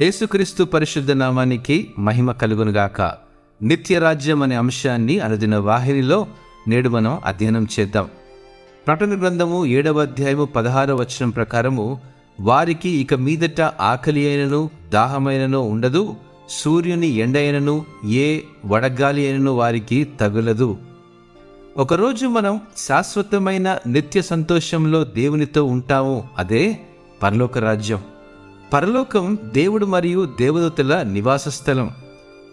యేసుక్రీస్తు పరిశుద్ధ నామానికి మహిమ కలుగునుగాక నిత్య రాజ్యం అనే అంశాన్ని అనుదిన వాహినిలో నేడు మనం అధ్యయనం చేద్దాం. ప్రకటన గ్రంథము ఏడవ అధ్యాయము పదహారవ వచనం ప్రకారము వారికి ఇక మీదట ఆకలి అయినను దాహమైనను ఉండదు సూర్యుని ఎండ అయినను ఏ వడగాలి అయినను వారికి తగులదు. ఒకరోజు మనం శాశ్వతమైన నిత్య సంతోషంలో దేవునితో ఉంటాము అదే పరలోక రాజ్యం. పరలోకం దేవుడు మరియు దేవదూతల నివాస స్థలం.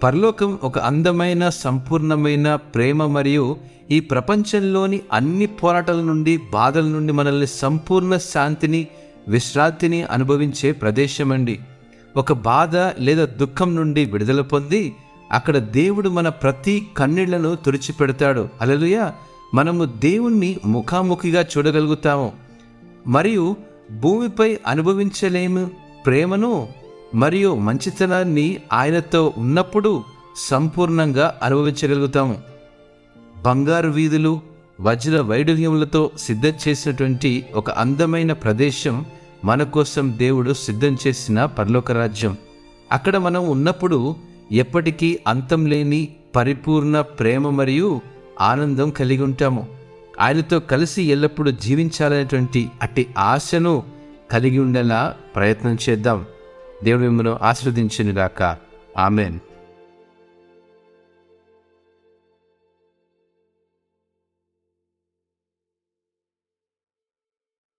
పరలోకం ఒక అందమైన సంపూర్ణమైన ప్రేమ మరియు ఈ ప్రపంచంలోని అన్ని పోరాటాల నుండి బాధల నుండి మనల్ని సంపూర్ణ శాంతిని విశ్రాంతిని అనుభవించే ప్రదేశం అండి ఒక బాధ లేదా దుఃఖం నుండి విడుదల పొంది అక్కడ దేవుడు మన ప్రతి కన్నీళ్ళను తుడిచిపెడతాడు. అలలుయ మనము దేవుణ్ణి ముఖాముఖిగా చూడగలుగుతాము. మరియు భూమిపై అనుభవించలేము. ప్రేమను మరియు మంచితనాన్ని ఆయనతో ఉన్నప్పుడు సంపూర్ణంగా అనుభవించగలుగుతాము. బంగారు వీధులు వజ్ర వైడూర్యములతో సిద్ధం చేసినటువంటి ఒక అందమైన ప్రదేశం మన కోసం దేవుడు సిద్ధం చేసిన పరలోక రాజ్యం. అక్కడ మనం ఉన్నప్పుడు ఎప్పటికీ అంతం లేని పరిపూర్ణ ప్రేమ మరియు ఆనందం కలిగి ఉంటాము. ఆయనతో కలిసి ఎల్లప్పుడూ జీవించాలనేటువంటి అట్టి ఆశను కలిగి ఉండేలా ప్రయత్నం చేద్దాం. దేవుడు మిమ్మల్ని ఆశీర్వదించునుగాక. ఆమెన్.